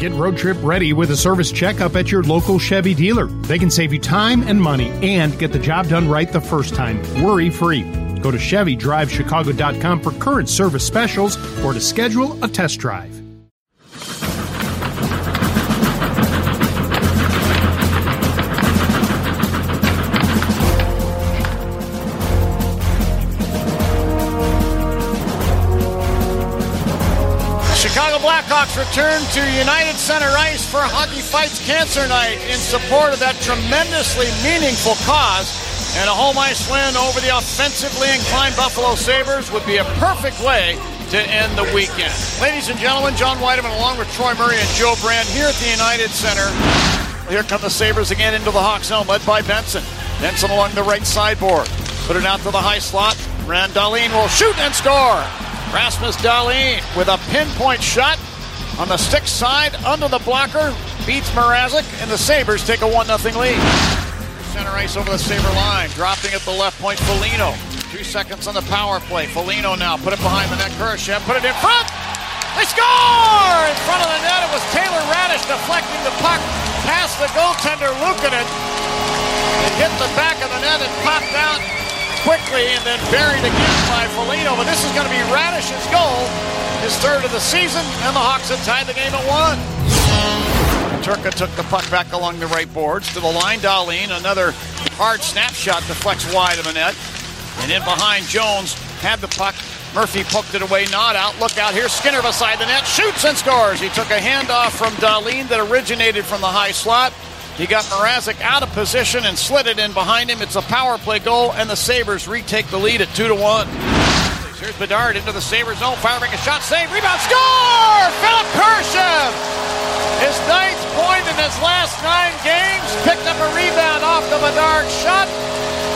Get road trip ready with a service checkup at your local Chevy dealer. They can save you time and money and get the job done right the first time, worry free. Go to ChevyDriveChicago.com for current service specials or to schedule a test drive. Blackhawks return to United Center Ice for Hockey Fights Cancer Night in support of that tremendously meaningful cause. And a home ice win over the offensively inclined Buffalo Sabres would be a perfect way to end the weekend. Ladies and gentlemen, John Wiedeman along with Troy Murray and Joe Brand here at the United Center. Here come the Sabres again into the Hawks zone, led by Benson. Benson along the right sideboard. Put it out to the high slot. Rand Dahlin will shoot and score. Rasmus Dahlin with a pinpoint shot on the stick side under the blocker. Beats Mrazek, and the Sabres take a 1 0 lead. Center ice over the Sabre line. Dropping at the left point, Foligno. Two seconds on the power play. Foligno now. Put it behind the net. Kurashev. Put it in front. They score! In front of the net. It was Taylor Raddysh deflecting the puck past the goaltender Luukkonen. It hit the back of the net and popped out quickly and then buried again by Foligno. But this is going to be Raddysh's goal, his third of the season, and the Hawks have tied the game at one. Turka took the puck back along the right boards to the line. Dahlin, another hard snapshot deflects wide of the net. And in behind Jones, had the puck. Murphy poked it away, not out. Look out here. Skinner beside the net, shoots and scores. He took a handoff from Dahlin that originated from the high slot. He got Mrazek out of position and slid it in behind him. It's a power play goal, and the Sabres retake the lead at 2 to 1. Here's Bedard into the Sabres zone, firing a shot, save, rebound, score! Philipp Kurashev! His ninth point in his last nine games, picked up a rebound off the Bedard shot.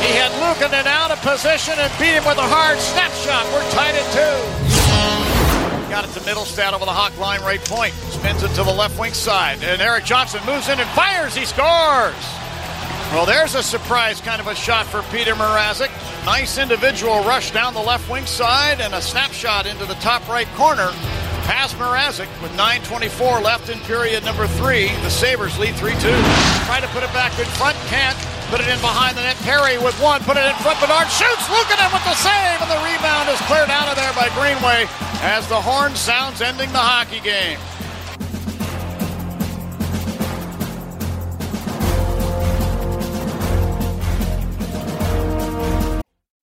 He had Luukkonen out of position and beat him with a hard snapshot. We're tied at two. Got it to Mittelstadt over the Hawk line right point. Spins it to the left wing side. And Erik Johnson moves in and fires. He scores. Well, there's a surprise kind of a shot for Petr Mrazek. Nice individual rush down the left wing side and a snapshot into the top right corner. Past Mrazek with 9.24 left in period number three. The Sabres lead 3 2. Try to put it back in front. Can't. Put it in behind the net. Perry with one. Put it in front. Bedard shoots. Luukkonen with the save. And the rebound is cleared out of there by Greenway as the horn sounds ending the hockey game.